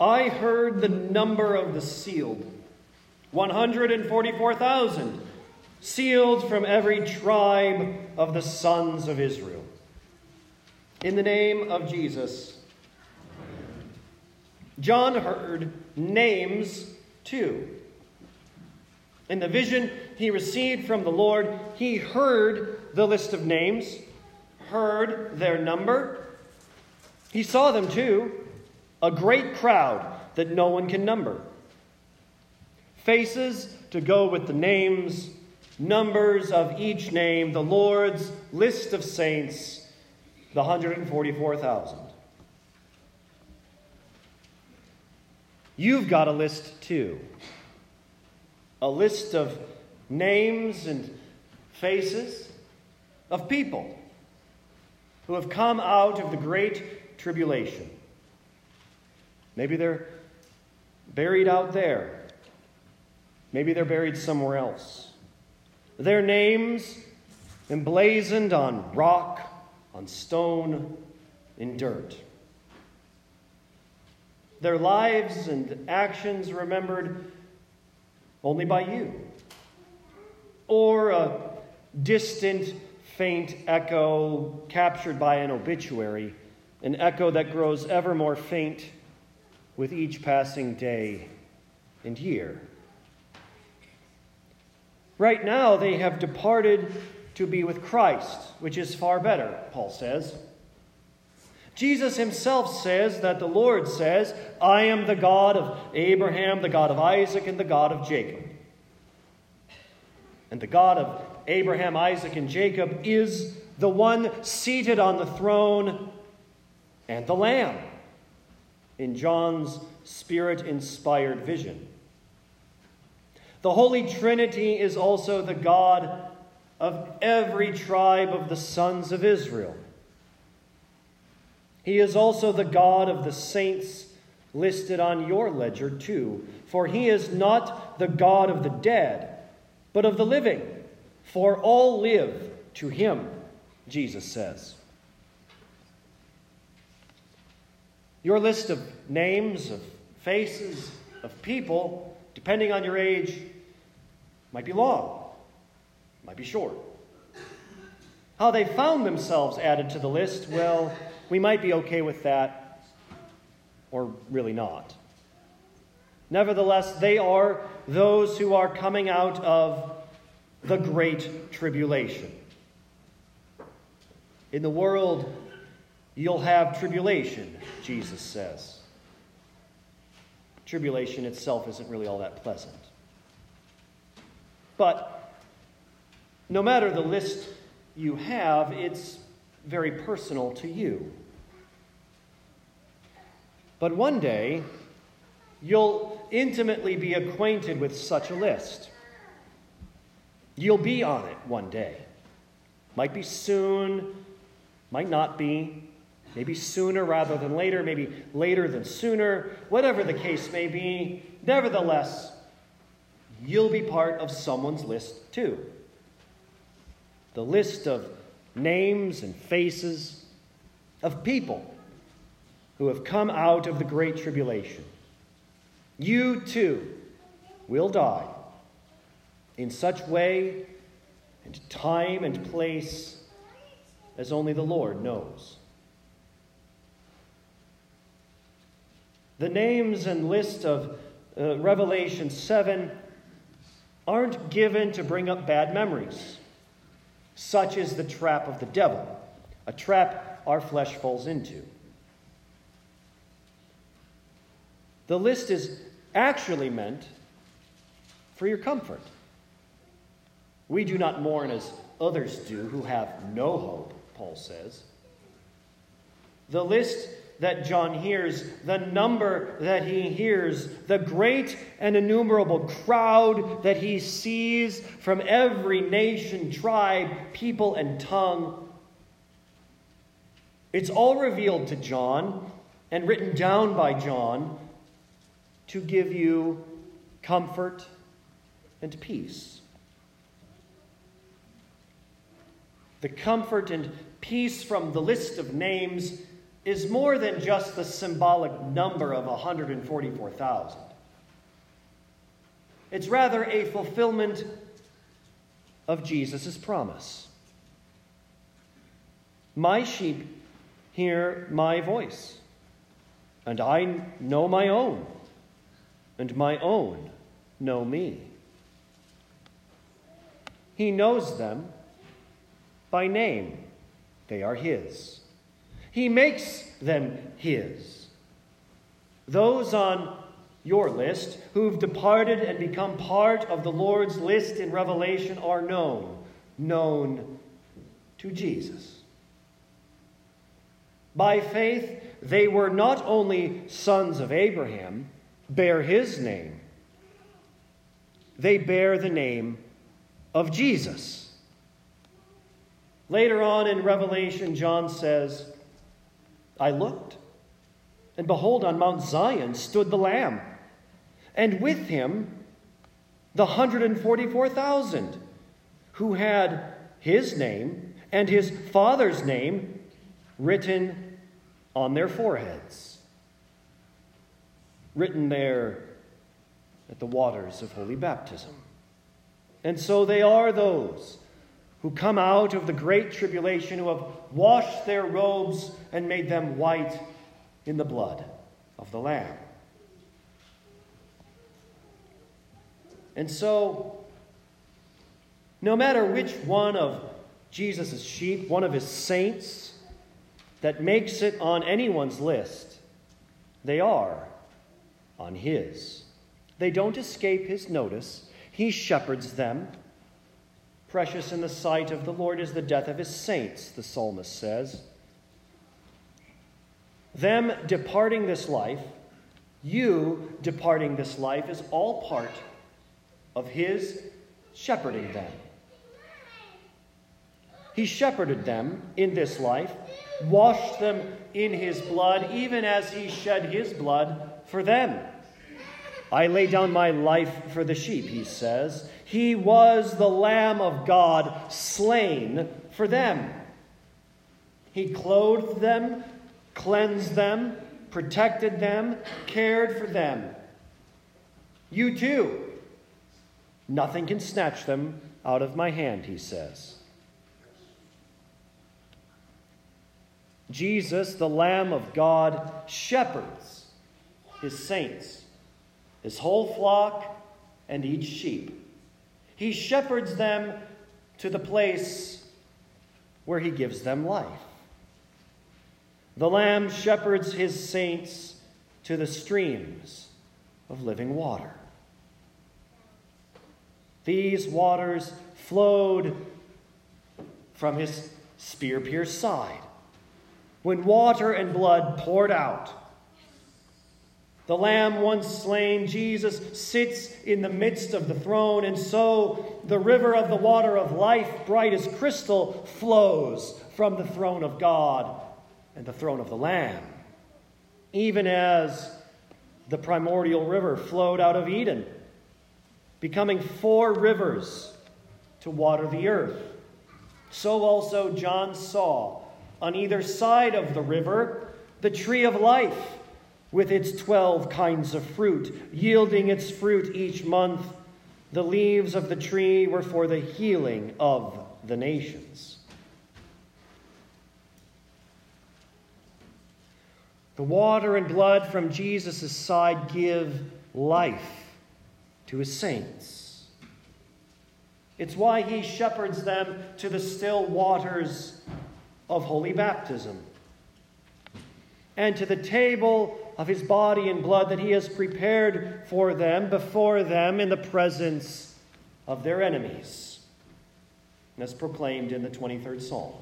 I heard the number of the sealed 144,000, sealed from every tribe of the sons of Israel. In the name of Jesus, John heard names too. In the vision he received from the Lord, he heard the list of names, heard their number. He saw them too, a great crowd that no one can number. Faces to go with the names, numbers of each name, the Lord's list of saints, the 144,000. You've got a list too. A list of names and faces of people who have come out of the great tribulation. Maybe they're buried out there. Maybe they're buried somewhere else. Their names emblazoned on rock, on stone, in dirt their lives and actions remembered only by you, or a distant, faint echo captured by an obituary, an echo that grows ever more faint with each passing day and year. Right now, they have departed to be with Christ, which is far better, Paul says. Jesus himself says that the Lord says, I am the God of Abraham, the God of Isaac, and the God of Jacob. And the God of Abraham, Isaac, and Jacob is the one seated on the throne and the Lamb in John's spirit inspired vision. The Holy Trinity is also the God of every tribe of the sons of Israel. He is also the God of the saints listed on your ledger, too. For he is not the God of the dead, but of the living. For all live to him, Jesus says. Your list of names, of faces, of people, depending on your age, might be long, might be short. How they found themselves added to the list, well, we might be okay with that, or really not. Nevertheless, they are those who are coming out of the great tribulation. In the world, you'll have tribulation, Jesus says. Tribulation itself isn't really all that pleasant. But no matter the list you have, it's very personal to you. But one day, you'll intimately be acquainted with such a list. You'll be on it one day. Might be soon, might not be. Maybe sooner rather than later, maybe later than sooner, whatever the case may be. Nevertheless, you'll be part of someone's list too. The list of names and faces of people who have come out of the great tribulation. You too will die in such way and time and place as only the Lord knows. The names and list of uh, Revelation 7 aren't given to bring up bad memories. Such is the trap of the devil, a trap our flesh falls into. The list is actually meant for your comfort. We do not mourn as others do who have no hope, Paul says. The list that John hears, the number that he hears, the great and innumerable crowd that he sees from every nation, tribe, people, and tongue. It's all revealed to John and written down by John to give you comfort and peace. The comfort and peace from the list of names is more than just the symbolic number of 144,000. It's rather a fulfillment of Jesus' promise. My sheep hear my voice, and I know my own, and my own know me. He knows them by name, they are His. He makes them His. Those on your list who've departed and become part of the Lord's list in Revelation are known, known to Jesus. By faith, they were not only sons of Abraham, bear his name, they bear the name of Jesus. Later on in Revelation, John says, I looked, and behold, on Mount Zion stood the Lamb, and with him the 144,000 who had his name and his father's name written on their foreheads, written there at the waters of holy baptism. And so they are those who come out of the great tribulation, who have washed their robes and made them white in the blood of the Lamb. And so, no matter which one of Jesus' sheep, one of his saints, that makes it on anyone's list, they are on his. They don't escape his notice. He shepherds them. Precious in the sight of the Lord is the death of his saints, the psalmist says. Them departing this life, you departing this life, is all part of his shepherding them. He shepherded them in this life, washed them in his blood, even as he shed his blood for them. I lay down my life for the sheep, he says. He was the Lamb of God slain for them. He clothed them, cleansed them, protected them, cared for them. You too. Nothing can snatch them out of my hand, he says. Jesus, the Lamb of God, shepherds his saints his whole flock, and each sheep. He shepherds them to the place where he gives them life. The Lamb shepherds his saints to the streams of living water. These waters flowed from his spear pierced side. When water and blood poured out, the Lamb once slain, Jesus, sits in the midst of the throne, and so the river of the water of life, bright as crystal, flows from the throne of God and the throne of the Lamb. Even as the primordial river flowed out of Eden, becoming four rivers to water the earth. So also John saw on either side of the river the tree of life with its 12 kinds of fruit, yielding its fruit each month. The leaves of the tree were for the healing of the nations. The water and blood from Jesus' side give life to his saints. It's why he shepherds them to the still waters of holy baptism and to the table of his body and blood that he has prepared for them before them in the presence of their enemies, as proclaimed in the 23rd Psalm.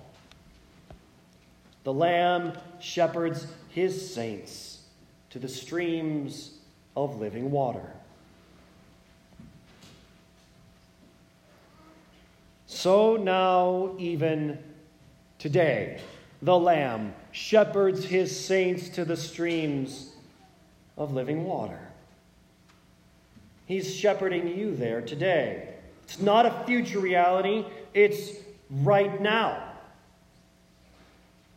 The Lamb shepherds his saints to the streams of living water. So now, even today, the Lamb shepherds his saints to the streams of living water. He's shepherding you there today. It's not a future reality, it's right now.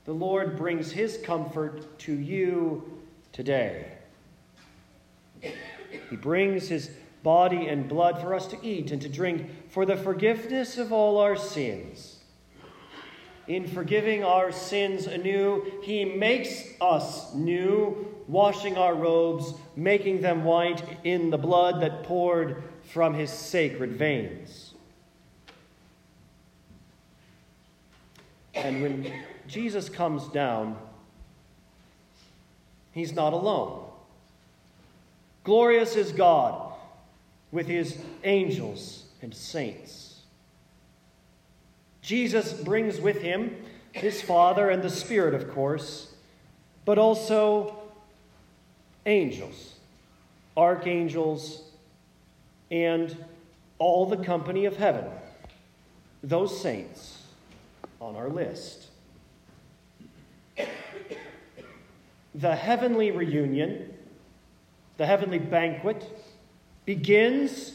the Lord brings his comfort to you today. He brings his body and blood for us to eat and to drink for the forgiveness of all our sins. In forgiving our sins anew, he makes us new, washing our robes, making them white in the blood that poured from his sacred veins. And when Jesus comes down, he's not alone. Glorious is God with his angels and saints. Jesus brings with him his Father and the Spirit, of course, but also angels, archangels, and all the company of heaven, those saints on our list. The heavenly reunion, the heavenly banquet, begins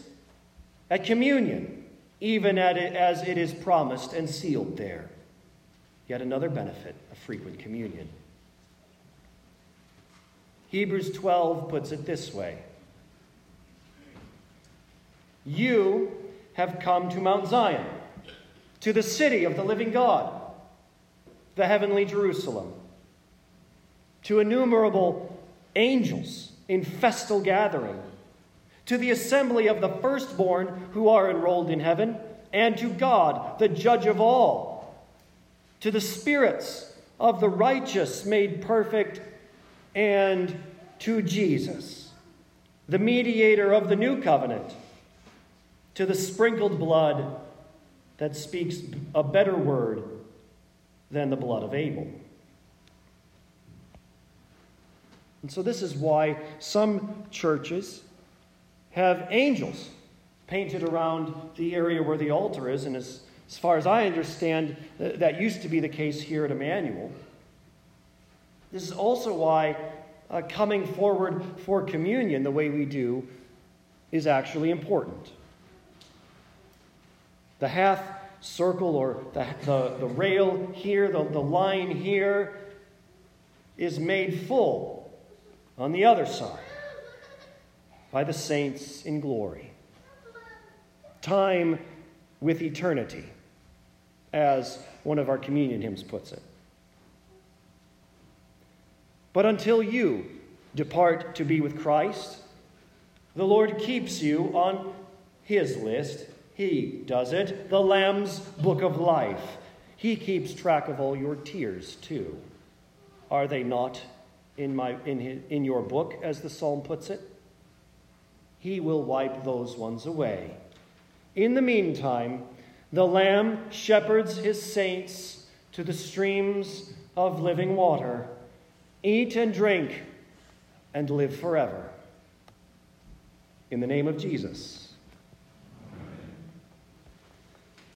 at communion, even as it is promised and sealed there. Yet another benefit of frequent communion. Hebrews 12 puts it this way You have come to Mount Zion, to the city of the living God, the heavenly Jerusalem, to innumerable angels in festal gathering to the assembly of the firstborn who are enrolled in heaven, and to God, the judge of all, to the spirits of the righteous made perfect, and to Jesus, the mediator of the new covenant, to the sprinkled blood that speaks a better word than the blood of Abel. And so, this is why some churches have angels painted around the area where the altar is. And as, as far as I understand, that used to be the case here at Emmanuel. This is also why uh, coming forward for communion the way we do is actually important. The half circle or the, the, the rail here, the, the line here, is made full on the other side by the saints in glory. Time with eternity, as one of our communion hymns puts it. But until you depart to be with Christ, the Lord keeps you on His list. He does it, the Lamb's book of life. He keeps track of all your tears, too. Are they not in, my, in, his, in your book, as the psalm puts it? He will wipe those ones away. In the meantime, the Lamb shepherds his saints to the streams of living water. Eat and drink and live forever. In the name of Jesus.